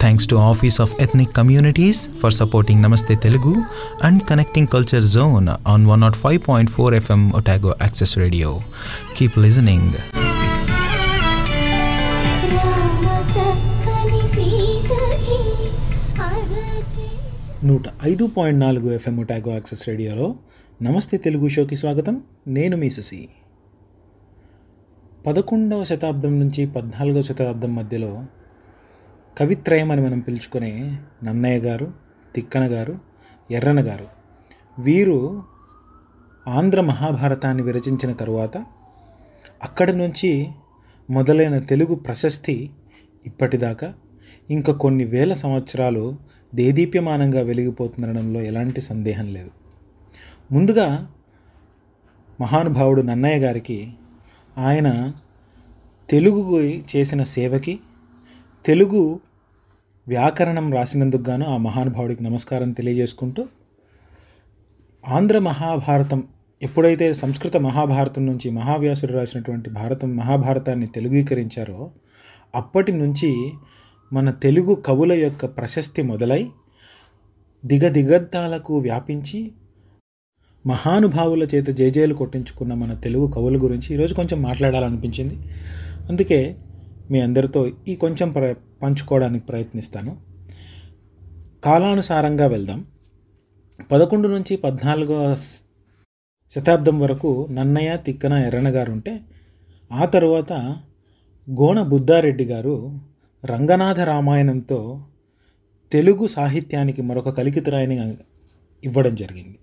Thanks to office of ethnic communities for supporting Namaste Telugu and connecting culture zone on one not five point four FM Otago access radio keep listening నూట ఐదు point నాలుగు FM Otago access రేడియోలో నమస్తే తెలుగు షోకి స్వాగతం. నేను మీ శశి. పదకొండవ శతాబ్దం నుంచి పద్నాలుగవ శతాబ్దం మధ్యలో కవిత్రయం అని మనం పిలుచుకునే నన్నయ్య గారు తిక్కన గారు ఎర్రన గారు. వీరు ఆంధ్ర మహాభారతాన్ని విరచించిన తరువాత అక్కడి నుంచి మొదలైన తెలుగు ప్రశస్తి ఇప్పటిదాకా ఇంకా కొన్ని వేల సంవత్సరాలు దేదీప్యమానంగా వెలిగిపోతుందనడంలో ఎలాంటి సందేహం లేదు. ముందుగా మహానుభావుడు నన్నయ్య గారికి ఆయన తెలుగు చేసిన సేవకి తెలుగు వ్యాకరణం రాసినందుకు గాను ఆ మహానుభావుడికి నమస్కారం తెలియజేసుకుంటూ ఆంధ్ర మహాభారతం ఎప్పుడైతే సంస్కృత మహాభారతం నుంచి మహావ్యాసుడు రాసినటువంటి భారతం మహాభారతాన్ని తెలుగీకరించారో అప్పటి నుంచి మన తెలుగు కవుల యొక్క ప్రశస్తి మొదలై దిగదిగద్దాలకు వ్యాపించి మహానుభావుల చేత జేజేలు కొట్టించుకున్న మన తెలుగు కవుల గురించి ఈరోజు కొంచెం మాట్లాడాలనిపించింది. అందుకే మీ అందరితో ఈ కొంచెం ప్ర పంచుకోవడానికి ప్రయత్నిస్తాను. కాలానుసారంగా వెళ్దాం. పదకొండు నుంచి పద్నాలుగవ శతాబ్దం వరకు నన్నయ్య తిక్కన ఎర్రన గారు ఉంటే ఆ తర్వాత గోణ బుద్ధారెడ్డి గారు రంగనాథ రామాయణంతో తెలుగు సాహిత్యానికి మరొక కలికితరాయిని ఇవ్వడం జరిగింది.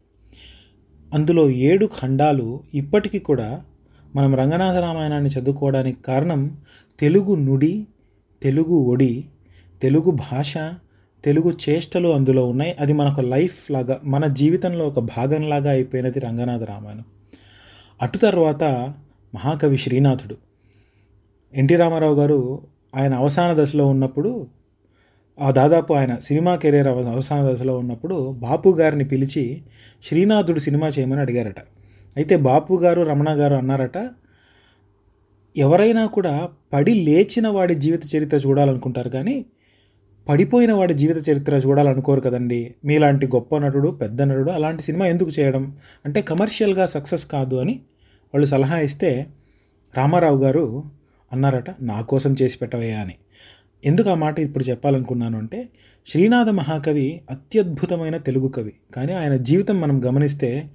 అందులో ఏడు ఖండాలు ఇప్పటికీ కూడా మనం రంగనాథ రామాయణాన్ని చదువుకోవడానికి కారణం తెలుగు నుడి తెలుగు ఒడి తెలుగు భాష తెలుగు చేష్టలు అందులో ఉన్నాయి. అది మనకు లైఫ్ లాగా మన జీవితంలో ఒక భాగంలాగా అయిపోయినది రంగనాథ రామాయణం. అటు తర్వాత మహాకవి శ్రీనాథుడు. ఎన్టీ రామారావు గారు ఆయన అవసాన దశలో ఉన్నప్పుడు ఆ దాదాపు ఆయన సినిమా కెరీర్ అవ- అవసాన దశలో ఉన్నప్పుడు బాపు గారిని పిలిచి శ్రీనాథుడు సినిమా చేయమని అడిగారట. అయితే బాపు గారు రమణ గారు అన్నారట ఎవరైనా కూడా పడి లేచిన వాడి జీవిత చరిత్ర చూడాలనుకుంటారు కానీ పడిపోయిన వాడి జీవిత చరిత్ర చూడాలనుకోరు కదండి. మీలాంటి గొప్ప నటుడు పెద్ద నటుడు అలాంటి సినిమా ఎందుకు చేయడం? అంటే కమర్షియల్గా సక్సెస్ కాదు అని వాళ్ళు సలహా ఇస్తే రామారావు గారు అన్నారట నా కోసం చేసి పెట్టవయ్యా అని. ఎందుకు ఆ మాట ఇప్పుడు చెప్పాలనుకున్నాను అంటే శ్రీనాథ మహాకవి అత్యద్భుతమైన తెలుగు కవి. కానీ ఆయన జీవితం మనం గమనిస్తే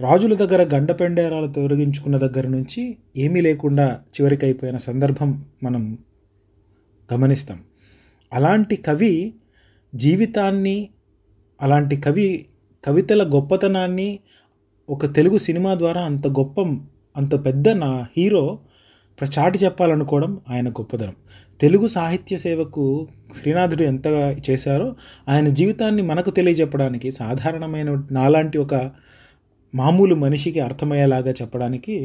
రాజుల దగ్గర గండపెండేరాలు తొలగించుకున్న దగ్గర నుంచి ఏమీ లేకుండా చివరికి అయిపోయిన సందర్భం మనం గమనిస్తాం. అలాంటి కవి జీవితాన్ని అలాంటి కవి కవితల గొప్పతనాన్ని ఒక తెలుగు సినిమా ద్వారా అంత గొప్ప అంత పెద్ద నా హీరో ప్ర- చాటి చెప్పాలనుకోవడం ఆయన గొప్పతనం. తెలుగు సాహిత్య సేవకు శ్రీనాథుడు ఎంతగా చేశారో ఆయన జీవితాన్ని మనకు తెలియజెప్పడానికి సాధారణమైన నాలాంటి ఒక మామూలు మనిషికి అర్థమయ్యేలాగా చెప్పడానికి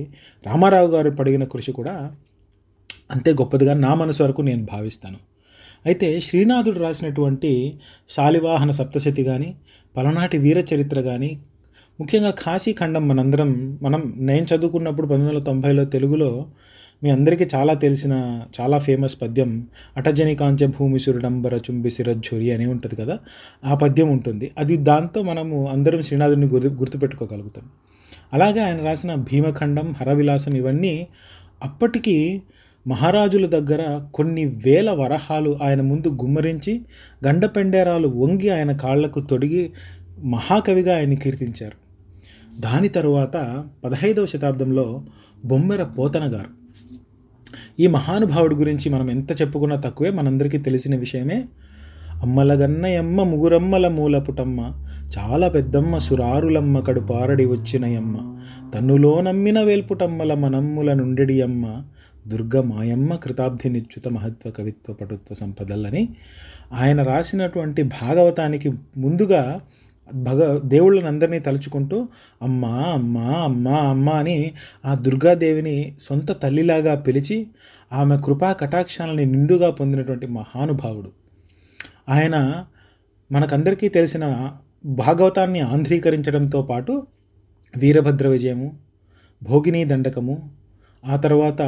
రామారావు గారు పడిగిన కృషి కూడా అంతే గొప్పదిగా నా మనసు వరకు నేను భావిస్తాను. అయితే శ్రీనాథుడు రాసినటువంటి శాలివాహన సప్తశతి కానీ పలనాటి వీర చరిత్ర కానీ ముఖ్యంగా కాశీఖండం మనందరం మనం నేను చదువుకున్నప్పుడు పంతొమ్మిది వందల తొంభైలో తెలుగులో మీ అందరికీ చాలా తెలిసిన చాలా ఫేమస్ పద్యం అటజని కాంచ భూమి సురడంబర చుంబి సిరజ్జోరి అని ఉంటుంది కదా? ఆ పద్యం ఉంటుంది. అది దాంతో మనము అందరం శ్రీనాథుడిని గుర్తు గుర్తుపెట్టుకోగలుగుతాం. అలాగే ఆయన రాసిన భీమఖండం హరవిలాసం ఇవన్నీ అప్పటికి మహారాజుల దగ్గర కొన్ని వేల వరహాలు ఆయన ముందు గుమ్మరించి గండపెండేరాలు వంగి ఆయన కాళ్ళకు తొడిగి మహాకవిగా ఆయన కీర్తించారు. దాని తరువాత పదహైదవ శతాబ్దంలో బొమ్మెర పోతన గారు ఈ మహానుభావుడి గురించి మనం ఎంత చెప్పుకున్నా తక్కువే మనందరికీ తెలిసిన విషయమే. అమ్మలగన్నయమ్మ ముగురమ్మల మూలపుటమ్మ చాలా పెద్దమ్మ సురారులమ్మ కడు పారడి వచ్చినయమ్మ తన్నులో నమ్మిన వేల్పుటమ్మల మనమ్ముల నుండెడి అమ్మ దుర్గ మాయమ్మ కృతాబ్ధి నిచ్యుత మహత్వ కవిత్వ పటుత్వ సంపదలని ఆయన రాసినటువంటి భాగవతానికి ముందుగా భగ దేవుళ్ళనందరినీ తలుచుకుంటూ అమ్మా అమ్మా అమ్మా అమ్మా అని ఆ దుర్గాదేవిని సొంత తల్లిలాగా పిలిచి ఆమె కృపా కటాక్షాలని నిండుగా పొందినటువంటి మహానుభావుడు. ఆయన మనకందరికీ తెలిసిన భాగవతాన్ని ఆంధ్రీకరించడంతో పాటు వీరభద్ర విజయము భోగిని దండకము ఆ తర్వాత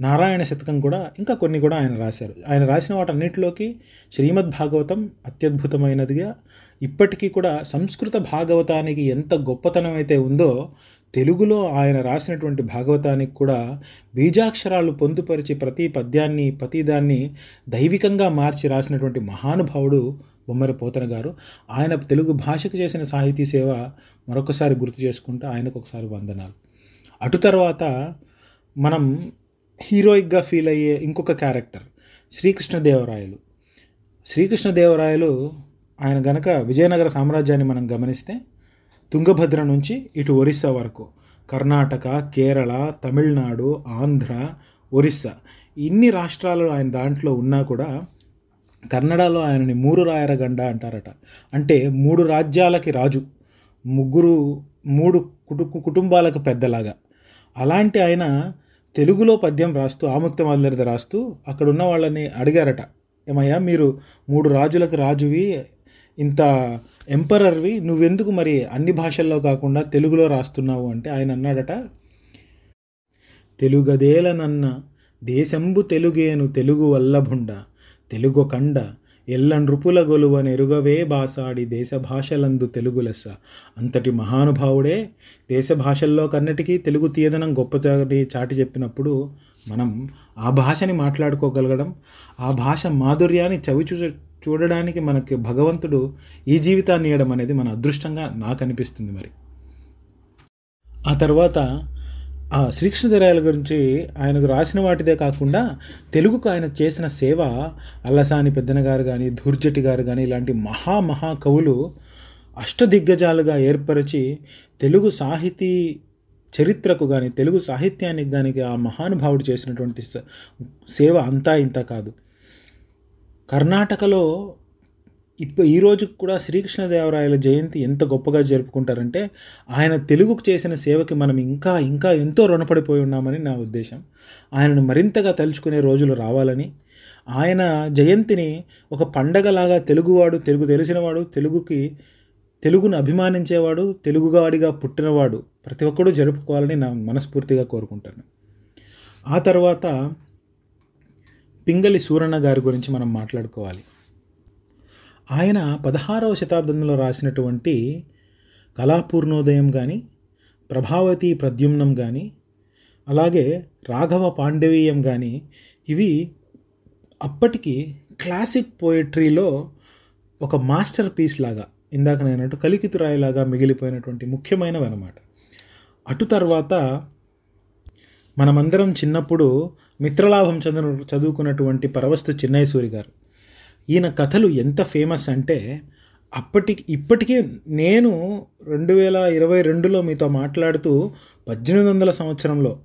నారాయణ శతకం కూడా ఇంకా కొన్ని కూడా ఆయన రాశారు. ఆయన రాసిన వాటన్నిటిలోకి శ్రీమద్ భాగవతం అత్యద్భుతమైనదిగా ఇప్పటికీ కూడా సంస్కృత భాగవతానికి ఎంత గొప్పతనం అయితే ఉందో తెలుగులో ఆయన రాసినటువంటి భాగవతానికి కూడా బీజాక్షరాలు పొందుపరిచి ప్రతి పద్యాన్ని ప్రతిదాన్ని దైవికంగా మార్చి రాసినటువంటి మహానుభావుడు బొమ్మర పోతన గారు. ఆయన తెలుగు భాషకు చేసిన సాహితీ సేవ మరొకసారి గుర్తు చేసుకుంటూ ఆయనకు ఒకసారి వందనాలు. అటు తర్వాత మనం హీరోయిక్గా ఫీల్ అయ్యే ఇంకొక క్యారెక్టర్ శ్రీకృష్ణదేవరాయలు. శ్రీకృష్ణదేవరాయలు ఆయన గనక విజయనగర సామ్రాజ్యాన్ని మనం గమనిస్తే తుంగభద్ర నుంచి ఇటు ఒరిస్సా వరకు కర్ణాటక కేరళ తమిళనాడు ఆంధ్ర ఒరిస్సా. ఇన్ని రాష్ట్రాలు ఆయన దాంట్లో ఉన్నా కూడా కన్నడలో ఆయనని మూడు రాయరగండ అంటారట. అంటే మూడు రాజ్యాలకి రాజు ముగ్గురు మూడు కుటు కుటుంబాలకు పెద్దలాగా. అలాంటి ఆయన తెలుగులో పద్యం రాస్తూ ఆముక్త మల్లరిద రాస్తూ అక్కడ ఉన్న వాళ్ళని అడిగారట. ఏమయ్యా మీరు మూడు రాజులకు రాజువి ఇంత ఎంపరర్వి నువ్వెందుకు మరి అన్ని భాషల్లో కాకుండా తెలుగులో రాస్తున్నావు అంటే ఆయన అన్నాడట. తెలుగదేలనన్న దేశంబు తెలుగేను తెలుగు వల్లభుండ తెలుగు కండ ఎల్ల నృపుల గొలువ నెరుగవే బాసాడి దేశభాషలందు తెలుగు లెస్స. అంతటి మహానుభావుడే దేశ భాషల్లో కన్నటికీ తెలుగు తీయదనం గొప్పచాటి చాటి చెప్పినప్పుడు మనం ఆ భాషని మాట్లాడుకోగలగడం ఆ భాష మాధుర్యాన్ని చవి చూ చూడడానికి మనకి భగవంతుడు ఈ జీవితాన్ని ఇవ్వడం అనేది మన అదృష్టంగా నాకు అనిపిస్తుంది మరి. ఆ తర్వాత శ్రీకృష్ణదేరాయల గురించి ఆయనకు రాసిన వాటిదే కాకుండా తెలుగుకు ఆయన చేసిన సేవ అల్లసాని పెద్దన గారు కానీ ధూర్జటి గారు కానీ ఇలాంటి మహా మహా కవులు అష్టదిగ్గజాలుగా ఏర్పరిచి తెలుగు సాహితీ చరిత్రకు కానీ తెలుగు సాహిత్యానికి కానీ ఆ మహానుభావుడు చేసినటువంటి స- సేవ అంతా ఇంత కాదు. కర్ణాటకలో ఇప్పుడు ఈ రోజుకు కూడా శ్రీకృష్ణదేవరాయల జయంతి ఎంత గొప్పగా జరుపుకుంటారంటే ఆయన తెలుగుకు చేసిన సేవకి మనం ఇంకా ఇంకా ఎంతో రుణపడిపోయి ఉన్నామని నా ఉద్దేశం. ఆయనను మరింతగా తలుచుకునే రోజులు రావాలని. ఆయన జయంతిని ఒక పండగలాగా తెలుగువాడు తెలుగు తెలిసినవాడు తెలుగుకి తెలుగును అభిమానించేవాడు తెలుగువాడిగా పుట్టినవాడు ప్రతి ఒక్కరూ జరుపుకోవాలని నా మనస్ఫూర్తిగా కోరుకుంటాను. ఆ తర్వాత పింగళి సూరన్న గారి గురించి మనం మాట్లాడుకోవాలి. ఆయన పదహారవ శతాబ్దంలో రాసినటువంటి కళాపూర్ణోదయం కానీ ప్రభావతి ప్రద్యుమ్నం కానీ అలాగే రాఘవ పాండవీయం కానీ ఇవి అప్పటికి క్లాసిక్ పోయిట్రీలో ఒక మాస్టర్ పీస్ లాగా ఇందాక నేనట్టు కలికితురాయిలాగా మిగిలిపోయినటువంటి ముఖ్యమైనవి అనమాట అటు తర్వాత మనమందరం చిన్నప్పుడు మిత్రలాభం చదువు చదువుకున్నటువంటి పరవస్తు చిన్నయసూరి గారు ఈయన కథలు ఎంత ఫేమస్ అంటే అప్పటికి ఇప్పటికే నేను రెండు వేల ఇరవై రెండులో మీతో మాట్లాడుతూ పద్దెనిమిది వందల సంవత్సరంలో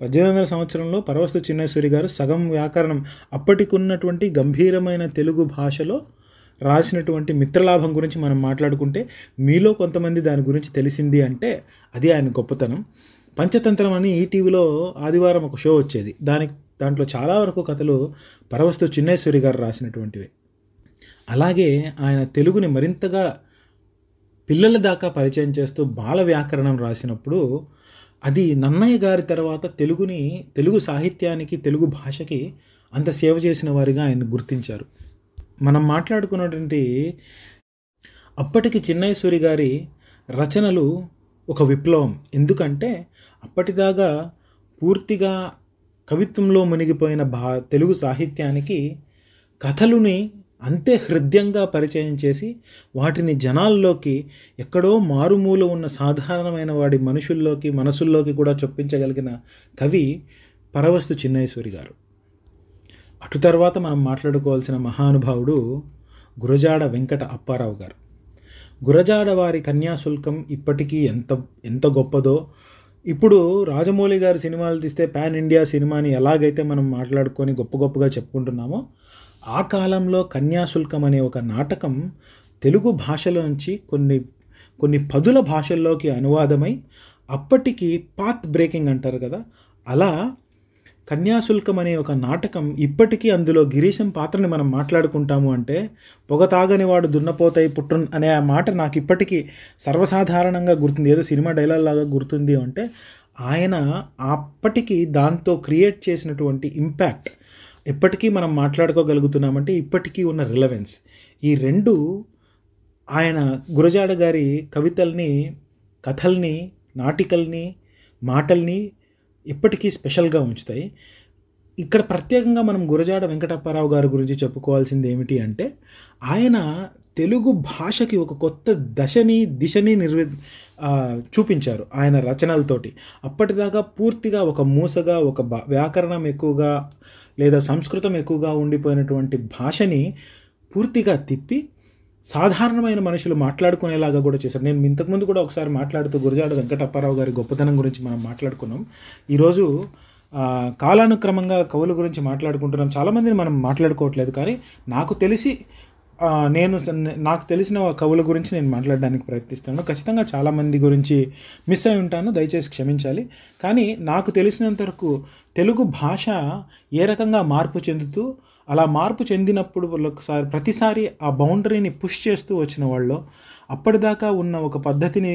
పద్దెనిమిది వందల సంవత్సరంలో పరవస్తు చిన్నేశ్వరి గారు సగం వ్యాకరణం అప్పటికున్నటువంటి గంభీరమైన తెలుగు భాషలో రాసినటువంటి మిత్రలాభం గురించి మనం మాట్లాడుకుంటే మీలో కొంతమంది దాని గురించి తెలిసింది అంటే అది ఆయన గొప్పతనం. పంచతంత్రం అని ఈటీవీలో ఆదివారం ఒక షో వచ్చేది. దానికి దాంట్లో చాలా వరకు కథలు పరవస్తు చిన్నేశ్వరి గారు రాసినటువంటివి. అలాగే ఆయన తెలుగుని మరింతగా పిల్లల దాకా పరిచయం చేస్తూ బాల వ్యాకరణం రాసినప్పుడు అది నన్నయ్య గారి తర్వాత తెలుగుని తెలుగు సాహిత్యానికి తెలుగు భాషకి అంత సేవ చేసిన వారిగా ఆయన గుర్తించారు. మనం మాట్లాడుకున్నటువంటి అప్పటికి చిన్నైశ్వరి గారి రచనలు ఒక విప్లవం. ఎందుకంటే అప్పటిదాకా పూర్తిగా కవిత్వంలో మునిగిపోయిన భా తెలుగు సాహిత్యానికి కథలుని అంతే హృదయంగా పరిచయం చేసి వాటిని జనాల్లోకి ఎక్కడో మారుమూల ఉన్న సాధారణమైన వాడి మనుషుల్లోకి మనసుల్లోకి కూడా చొప్పించగలిగిన కవి పరవస్తు చిన్నేశ్వరి గారు. అటు తర్వాత మనం మాట్లాడుకోవాల్సిన మహానుభావుడు గురజాడ వెంకట అప్పారావు గారు. గురజాడ వారి కన్యాశుల్కం ఇప్పటికీ ఎంత ఎంత గొప్పదో ఇప్పుడు రాజమౌళి గారి సినిమాలు తీస్తే పాన్ ఇండియా సినిమాని ఎలాగైతే మనం మాట్లాడుకొని గొప్ప గొప్పగా చెప్పుకుంటున్నామో ఆ కాలంలో కన్యాశుల్కం అనే ఒక నాటకం తెలుగు భాషలోంచి కొన్ని కొన్ని పదుల భాషల్లోకి అనువాదమై అప్పటికి పాత్ బ్రేకింగ్ అంటారు కదా. అలా కన్యాశుల్కం అనే ఒక నాటకం ఇప్పటికీ అందులో గిరీశం పాత్రని మనం మాట్లాడుకుంటాము అంటే పొగ తాగని వాడు దున్నపోతాయి పుట్టున్ అనే ఆ మాట నాకు ఇప్పటికీ సర్వసాధారణంగా గుర్తుంది. ఏదో సినిమా డైలాగ్ లాగా గుర్తుంది అంటే ఆయన అప్పటికి దాంతో క్రియేట్ చేసినటువంటి ఇంపాక్ట్ ఇప్పటికీ మనం మాట్లాడుకోగలుగుతున్నామంటే ఇప్పటికీ ఉన్న రిలవెన్స్ ఈ రెండు ఆయన గురజాడ గారి కవితల్ని కథల్ని నాటికల్ని మాటల్ని ఇప్పటికీ స్పెషల్గా ఉంచుతాయి. ఇక్కడ ప్రత్యేకంగా మనం గురజాడ వెంకటప్పారావు గారి గురించి చెప్పుకోవాల్సింది ఏమిటి అంటే ఆయన తెలుగు భాషకి ఒక కొత్త దశని దిశని నిర్వి చూపించారు ఆయన రచనలతోటి. అప్పటిదాకా పూర్తిగా ఒక మూసగా ఒక వ్యాకరణం ఎక్కువగా లేదా సంస్కృతం ఎక్కువగా ఉండిపోయినటువంటి భాషని పూర్తిగా తిప్పి సాధారణమైన మనుషులు మాట్లాడుకునేలాగా కూడా చేశారు. నేను ఇంతకుముందు కూడా ఒకసారి మాట్లాడుతూ గురజాడ వెంకటప్పారావు గారి గొప్పతనం గురించి మనం మాట్లాడుకున్నాం. ఈరోజు కాలానుక్రమంగా కవుల గురించి మాట్లాడుకుంటున్నాం. చాలామందిని మనం మాట్లాడుకోవట్లేదు కానీ నాకు తెలిసి నేను నాకు తెలిసిన కవుల గురించి నేను మాట్లాడడానికి ప్రయత్నిస్తున్నాను. ఖచ్చితంగా చాలామంది గురించి మిస్ అయి ఉంటాను దయచేసి క్షమించాలి. కానీ నాకు తెలిసినంత వరకు తెలుగు భాష ఏ రకంగా మార్పు చెందుతూ అలా మార్పు చెందినప్పుడు ఒకసారి ప్రతిసారి ఆ బౌండరీని పుష్ చేస్తూ వచ్చిన వాళ్ళు అప్పటిదాకా ఉన్న ఒక పద్ధతిని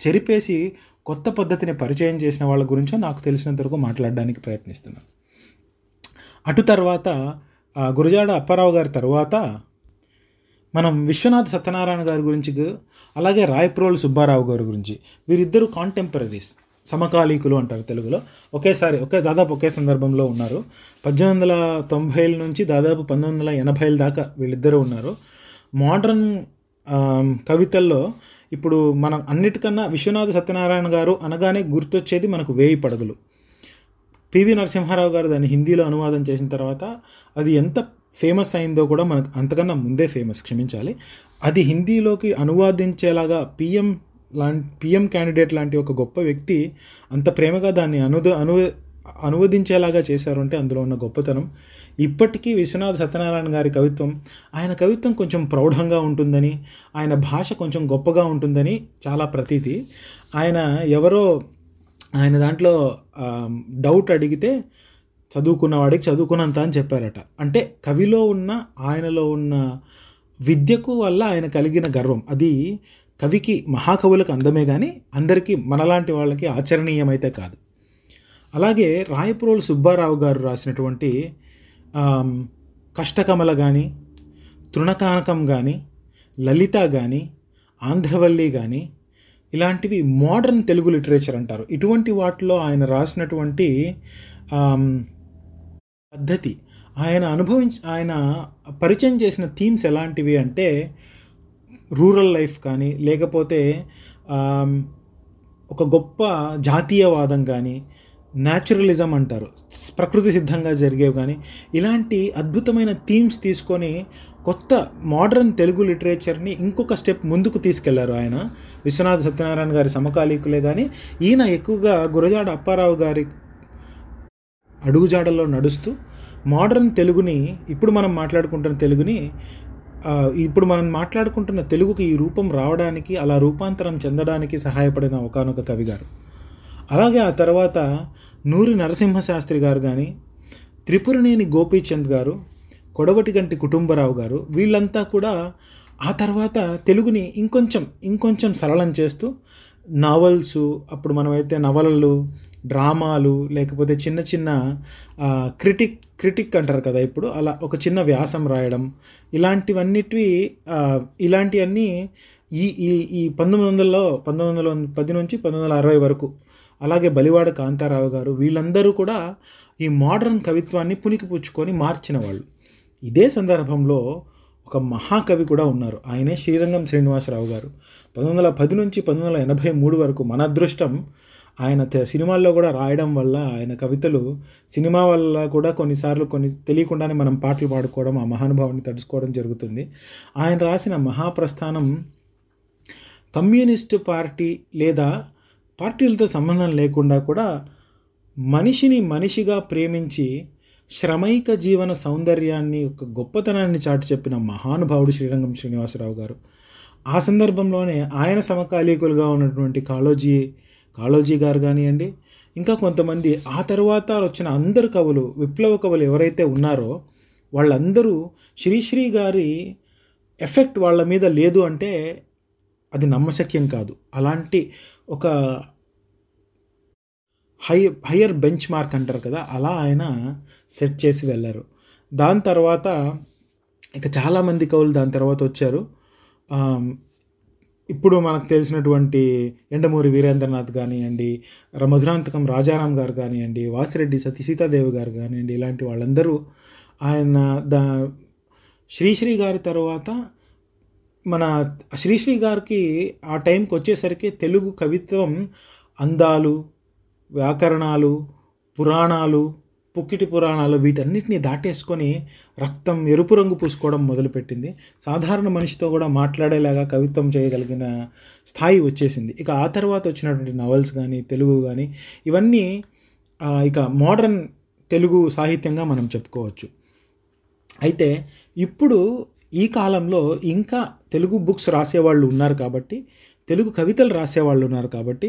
చెరిపేసి కొత్త పద్ధతిని పరిచయం చేసిన వాళ్ళ గురించో నాకు తెలిసినంత వరకు మాట్లాడడానికి ప్రయత్నిస్తున్నాను. అటు తర్వాత గురజాడ అప్పారావు గారి తర్వాత మనం విశ్వనాథ్ సత్యనారాయణ గారి గురించి అలాగే రాయప్రోలు సుబ్బారావు గారి గురించి. వీరిద్దరూ కాంటెంపరీస్ సమకాలీకులు అంటారు తెలుగులో. ఒకేసారి ఒకే దాదాపు ఒకే సందర్భంలో ఉన్నారు. పద్దెనిమిది వందల తొంభైల నుంచి దాదాపు పంతొమ్మిది వందల ఎనభైల దాకా వీళ్ళిద్దరూ ఉన్నారు. మోడర్న్ కవితల్లో ఇప్పుడు మనం అన్నిటికన్నా విశ్వనాథ సత్యనారాయణ గారు అనగానే గుర్తొచ్చేది మనకు వేయి పడగలు పివి నరసింహారావు గారు దాన్ని హిందీలో అనువాదం చేసిన తర్వాత అది ఎంత ఫేమస్ అయిందో కూడా మనకు అంతకన్నా ముందే ఫేమస్ క్షమించాలి. అది హిందీలోకి అనువాదించేలాగా పిఎం లాంటి పిఎం క్యాండిడేట్ లాంటి ఒక గొప్ప వ్యక్తి అంత ప్రేమగా దాన్ని అనుద అను అనువదించేలాగా చేశారు అంటే అందులో ఉన్న గొప్పతనం. ఇప్పటికీ విశ్వనాథ్ సత్యనారాయణ గారి కవిత్వం ఆయన కవిత్వం కొంచెం ప్రౌఢంగా ఉంటుందని ఆయన భాష కొంచెం గొప్పగా ఉంటుందని చాలా ప్రతీతి. ఆయన ఎవరో ఆయన దాంట్లో డౌట్ అడిగితే చదువుకున్న వాడికి చదువుకున్నంత అని చెప్పారట. అంటే కవిలో ఉన్న ఆయనలో ఉన్న విద్యకు వల్ల ఆయన కలిగిన గర్వం. అది కవికి మహాకవులకు అందమే కానీ అందరికీ మనలాంటి వాళ్ళకి ఆచరణీయమైతే కాదు. అలాగే రాయపురోలు సుబ్బారావు గారు రాసినటువంటి కష్టకమల కానీ తృణకానకం కానీ లలిత కానీ ఆంధ్రవల్లి కానీ ఇలాంటివి మోడర్న్ తెలుగు లిటరేచర్ అంటారు. ఇటువంటి వాటిలో ఆయన రాసినటువంటి పద్ధతి. ఆయన అనుభవించి ఆయన పరిచయం చేసిన థీమ్స్ ఎలాంటివి అంటే రూరల్ లైఫ్ కానీ లేకపోతే ఒక గొప్ప జాతీయవాదం కానీ న్యాచురలిజం అంటారు. ప్రకృతి సిద్ధంగా జరిగేవి కానీ ఇలాంటి అద్భుతమైన థీమ్స్ తీసుకొని కొత్త మోడర్న్ తెలుగు లిటరేచర్ని ఇంకొక స్టెప్ ముందుకు తీసుకెళ్ళారు ఆయన. విశ్వనాథ సత్యనారాయణ గారి సమకాలీకులే కానీ ఈయన ఎక్కువగా గురజాడ అప్పారావు గారి అడుగుజాడల్లో నడుస్తూ మోడర్న్ తెలుగుని ఇప్పుడు మనం మాట్లాడుకుంటున్న తెలుగుని ఇప్పుడు మనం మాట్లాడుకుంటున్న తెలుగుకి ఈ రూపం రావడానికి అలా రూపాంతరం చెందడానికి సహాయపడిన ఒకనొక కవి గారు. అలాగే ఆ తర్వాత నూరి నరసింహశాస్త్రి గారు కానీ త్రిపురనేని గోపీచంద్ గారు కొడవటిగంటి కుటుంబరావు గారు వీళ్ళంతా కూడా ఆ తర్వాత తెలుగుని ఇంకొంచెం ఇంకొంచెం సరళం చేస్తూ నావల్స్ అప్పుడు మనమైతే నవలలు డ్రామాలు లేకపోతే చిన్న చిన్న క్రిటిక్ క్రిటిక్ అంటారు కదా ఇప్పుడు అలా ఒక చిన్న వ్యాసం రాయడం ఇలాంటివన్నిటివి ఇలాంటివన్నీ ఈ ఈ ఈ పంతొమ్మిది వందలలో పంతొమ్మిది వందల పది నుంచి పంతొమ్మిది వందల అరవై వరకు అలాగే బలివాడ కాంతారావు గారు వీళ్ళందరూ కూడా ఈ మోడర్న్ కవిత్వాన్ని పుణికిపుచ్చుకొని మార్చిన వాళ్ళు. ఇదే సందర్భంలో ఒక మహాకవి కూడా ఉన్నారు ఆయనే శ్రీరంగం శ్రీనివాసరావు గారు. పంతొమ్మిది వందల పది నుంచి పంతొమ్మిది వందల ఎనభై మూడు వరకు మన అదృష్టం ఆయన సినిమాల్లో కూడా రాయడం వల్ల ఆయన కవితలు సినిమా వల్ల కూడా కొన్నిసార్లు కొన్ని తెలియకుండానే మనం పాటలు పాడుకోవడం ఆ మహానుభావుని తడుచుకోవడం జరుగుతుంది. ఆయన రాసిన మహాప్రస్థానం కమ్యూనిస్టు పార్టీ లేదా పార్టీలతో సంబంధం లేకుండా కూడా మనిషిని మనిషిగా ప్రేమించి శ్రమైక జీవన సౌందర్యాన్ని ఒక గొప్పతనాన్ని చాటి చెప్పిన మహానుభావుడు శ్రీరంగం శ్రీనివాసరావు గారు. ఆ సందర్భంలోనే ఆయన సమకాలీకులుగా ఉన్నటువంటి కాళోజీ కాళోజీ గారు కానివ్వండి ఇంకా కొంతమంది ఆ తర్వాత వచ్చిన అందరు కవులు విప్లవ కవులు ఎవరైతే ఉన్నారో వాళ్ళందరూ శ్రీశ్రీ గారి ఎఫెక్ట్ వాళ్ళ మీద లేదు అంటే అది నమ్మశక్యం కాదు. అలాంటి ఒక హై హయ్యర్ బెంచ్ మార్క్ అంటారు కదా అలా ఆయన సెట్ చేసి వెళ్ళారు. దాని తర్వాత ఇక చాలామంది కవులు దాని తర్వాత వచ్చారు. ఇప్పుడు మనకు తెలిసినటువంటి ఎండమూరి వీరేంద్రనాథ్ కానివ్వండి ర- మధురాంతకం రాజారాం గారు కానివ్వండి వాసిరెడ్డి సతీ సీతాదేవి గారు కానివ్వండి ఇలాంటి వాళ్ళందరూ ఆయన దా శ్రీశ్రీ గారి తర్వాత మన శ్రీశ్రీ గారికి ఆ టైంకి వచ్చేసరికి తెలుగు కవిత్వం అందాలు వ్యాకరణాలు పురాణాలు పుక్కిటి పురాణాలు వీటన్నిటిని దాటేసుకొని రక్తం ఎరుపు రంగు పూసుకోవడం మొదలుపెట్టింది. సాధారణ మనిషితో కూడా మాట్లాడేలాగా కవిత్వం చేయగలిగిన స్థాయి వచ్చేసింది. ఇక ఆ తర్వాత వచ్చినటువంటి నవల్స్ కానీ తెలుగు కానీ ఇవన్నీ ఇక మోడర్న్ తెలుగు సాహిత్యంగా మనం చెప్పుకోవచ్చు. అయితే ఇప్పుడు ఈ కాలంలో ఇంకా తెలుగు బుక్స్ రాసేవాళ్ళు ఉన్నారు కాబట్టి తెలుగు కవితలు రాసేవాళ్ళు ఉన్నారు కాబట్టి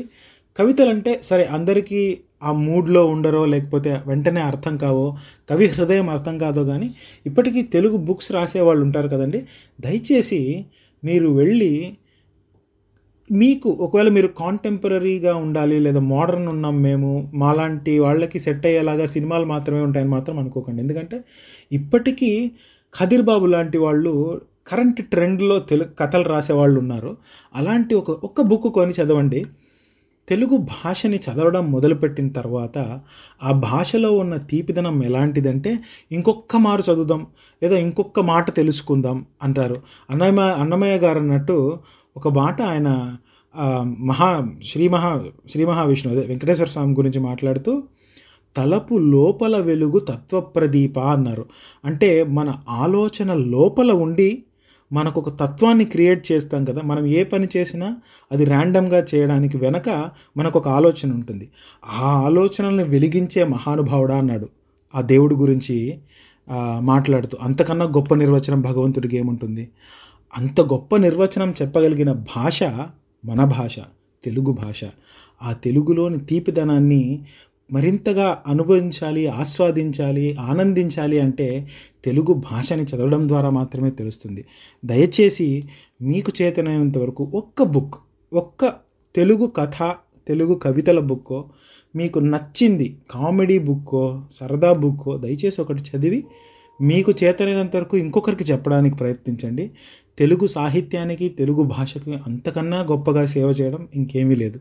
కవితలు అంటే సరే అందరికీ ఆ మూడ్లో ఉండరో లేకపోతే వెంటనే అర్థం కావో కవి హృదయం అర్థం కాదో కానీ ఇప్పటికీ తెలుగు బుక్స్ రాసేవాళ్ళు ఉంటారు కదండి. దయచేసి మీరు వెళ్ళి మీకు ఒకవేళ మీరు కాంటెంపరీగా ఉండాలి లేదా మోడర్న్ ఉన్నాం మేము మాలాంటి వాళ్ళకి సెట్ అయ్యేలాగా సినిమాలు మాత్రమే ఉంటాయని మాత్రం అనుకోకండి. ఎందుకంటే ఇప్పటికీ ఖదీర్ బాబు లాంటి వాళ్ళు కరెంట్ ట్రెండ్లో తెలుగు కథలు రాసే వాళ్ళు ఉన్నారు. అలాంటి ఒక ఒక్క బుక్ కొని చదవండి. తెలుగు భాషని చదవడం మొదలుపెట్టిన తర్వాత ఆ భాషలో ఉన్న తీపిదనం ఎలాంటిదంటే ఇంకొక మారు చదువుదాం లేదా ఇంకొక మాట తెలుసుకుందాం అంటారు. అన్నమయ్య అన్నమయ్య గారు అన్నట్టు ఒక మాట ఆయన మహా శ్రీ మహా శ్రీ మహావిష్ణువు అదే వెంకటేశ్వర స్వామి గురించి మాట్లాడుతూ తలపు లోపల వెలుగు తత్వప్రదీప అన్నారు. అంటే మన ఆలోచన లోపల ఉండి మనకు ఒక తత్వాన్ని క్రియేట్ చేస్తాం కదా మనం ఏ పని చేసినా అది ర్యాండమ్గా చేయడానికి వెనక మనకు ఒక ఆలోచన ఉంటుంది. ఆ ఆలోచనల్ని వెలిగించే మహానుభావుడా అన్నాడు. ఆ దేవుడి గురించి మాట్లాడుతూ అంతకన్నా గొప్ప నిర్వచనం భగవంతుడికి ఏముంటుంది? అంత గొప్ప నిర్వచనం చెప్పగలిగిన భాష మన భాష తెలుగు భాష. ఆ తెలుగులోని తీపిదనాన్ని మరింతగా అనుభవించాలి ఆస్వాదించాలి ఆనందించాలి అంటే తెలుగు భాషని చదవడం ద్వారా మాత్రమే తెలుస్తుంది. దయచేసి మీకు చేతనైనంత వరకు ఒక్క బుక్ ఒక్క తెలుగు కథ తెలుగు కవితల బుక్కో మీకు నచ్చింది కామెడీ బుక్కో సరదా బుక్కో దయచేసి ఒకటి చదివి మీకు చేతనైనంత వరకు ఇంకొకరికి చెప్పడానికి ప్రయత్నించండి. తెలుగు సాహిత్యానికి తెలుగు భాషకి అంతకన్నా గొప్పగా సేవ చేయడం ఇంకేమీ లేదు.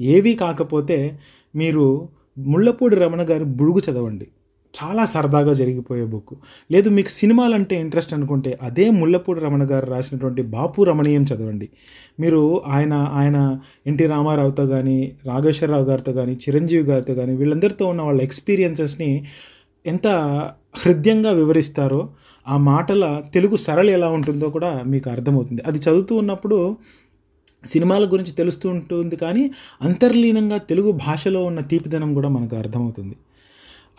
ఏవి కాకపోతే మీరు ముళ్ళపూడి రమణ గారి బుడుగు చదవండి. చాలా సరదాగా జరిగిపోయే బుక్. లేదు మీకు సినిమాలు అంటే ఇంట్రెస్ట్ అనుకుంటే అదే ముళ్ళపూడి రమణ గారు రాసినటువంటి బాపు రమణీయం చదవండి. మీరు ఆయన ఆయన ఎన్టీ రామారావుతో కానీ రాఘవేశ్వరరావు గారితో కానీ చిరంజీవి గారితో కానీ వీళ్ళందరితో ఉన్న వాళ్ళ ఎక్స్పీరియన్సెస్ని ఎంత హృదయంగా వివరిస్తారో ఆ మాటల తెలుగు సరళి ఎలా ఉంటుందో కూడా మీకు అర్థమవుతుంది. అది చదువుతూ ఉన్నప్పుడు సినిమాల గురించి తెలుస్తూ ఉంటుంది కానీ అంతర్లీనంగా తెలుగు భాషలో ఉన్న తీపిదనం కూడా మనకు అర్థమవుతుంది.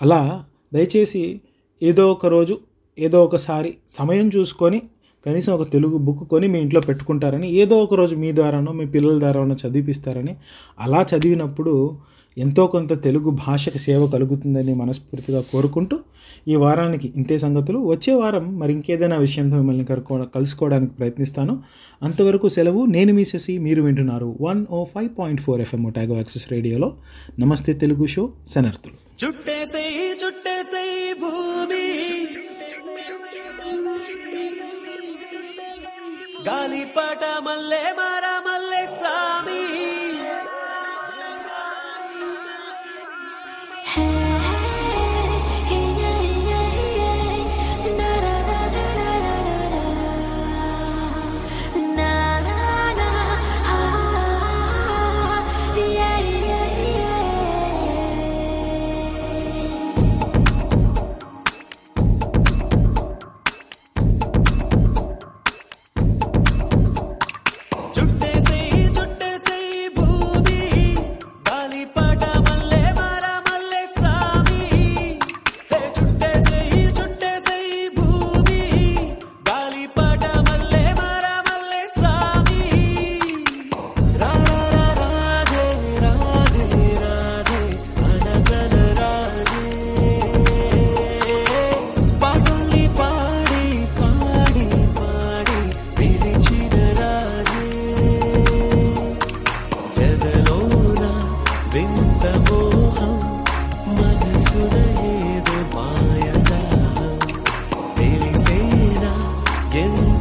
అలా దయచేసి ఏదో ఒక రోజు ఏదో ఒకసారి సమయం చూసుకొని కనీసం ఒక తెలుగు బుక్ కొని మీ ఇంట్లో పెట్టుకుంటారని ఏదో ఒక రోజు మీ ద్వారానో మీ పిల్లల ద్వారానో చదివిపిస్తారని అలా చదివినప్పుడు ఎంతో కొంత తెలుగు భాషకు సేవ కలుగుతుందని మనస్ఫూర్తిగా కోరుకుంటూ ఈ వారానికి ఇంతే సంగతులు. వచ్చే వారం మరి ఇంకేదైనా విషయంతో మిమ్మల్ని కలుకో కలుసుకోవడానికి ప్రయత్నిస్తాను. అంతవరకు సెలవు నేను మీసేసి మీరు వింటున్నారు one O five point four FM Otago access రేడియోలో. నమస్తే తెలుగు షో శనర్థులు చుట్టేసేయి చుట్టేసేయి భూమి. గాలిపట మల్లె మార మల్లె సామి begin.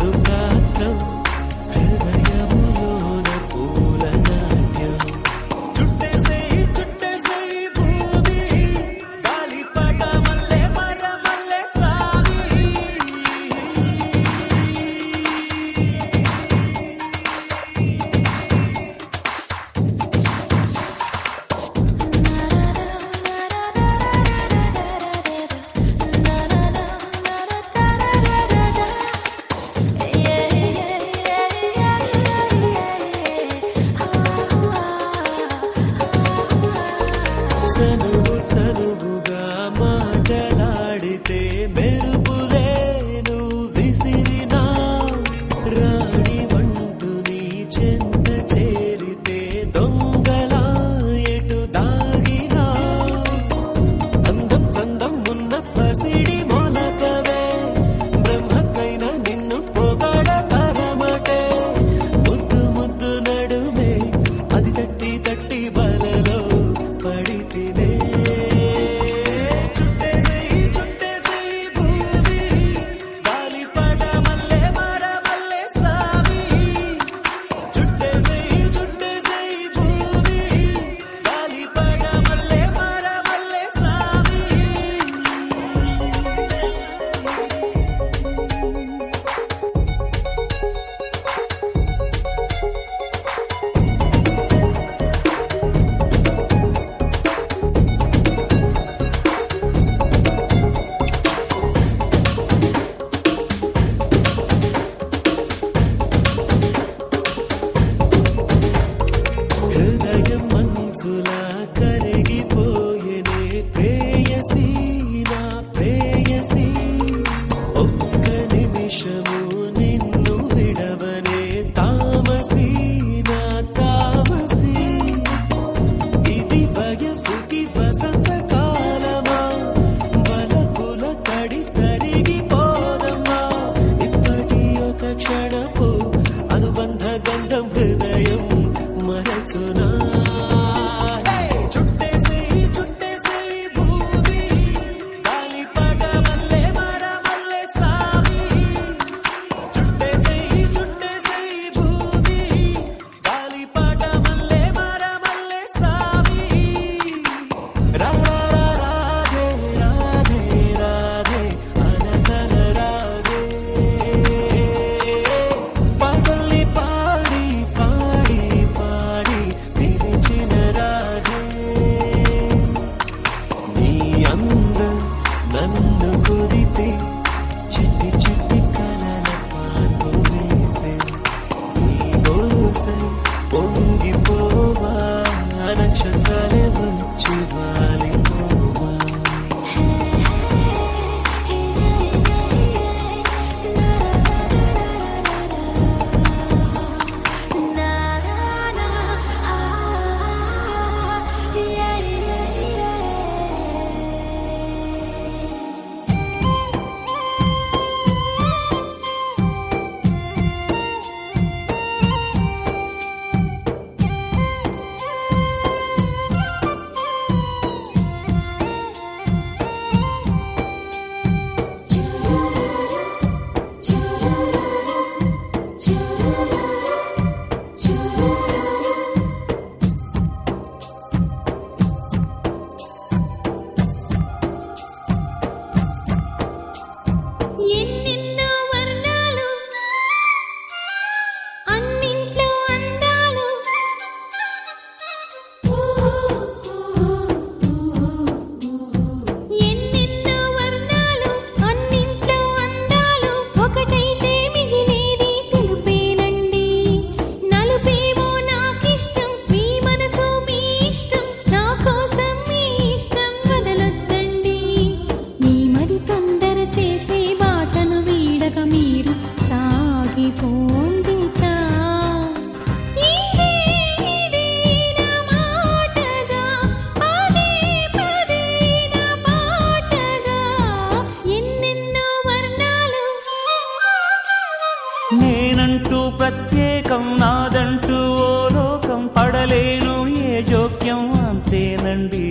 అంతేనండి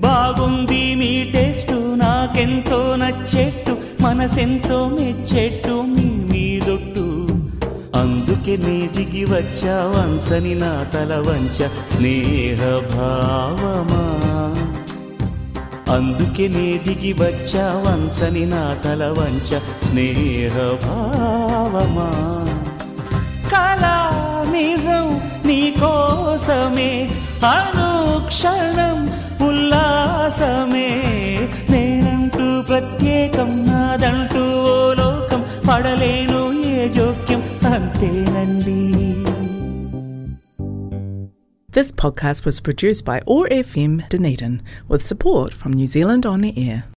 బాగుంది మీ టేస్ట్ నాకెంతో నచ్చేట్టు మనసెంతో మెచ్చేట్టు మీ మీదొట్టు. అందుకే నీ దిగి వచ్చా వంచని నా తల వంచ స్నేహ భావమా అందుకే నే దిగి వచ్చా వంచని నా తల వంచ స్నేహ భావమా కళా నిజం నీ కోసమే అనుక్షణం ఉల్లాసమే నేనంటూ ప్రత్యేకం నాదంటూ ఓ లోకం పడలేను ఏ జోక్యం అంతేనండి This podcast was produced by ORFM Dunedin with support from New Zealand On the Air.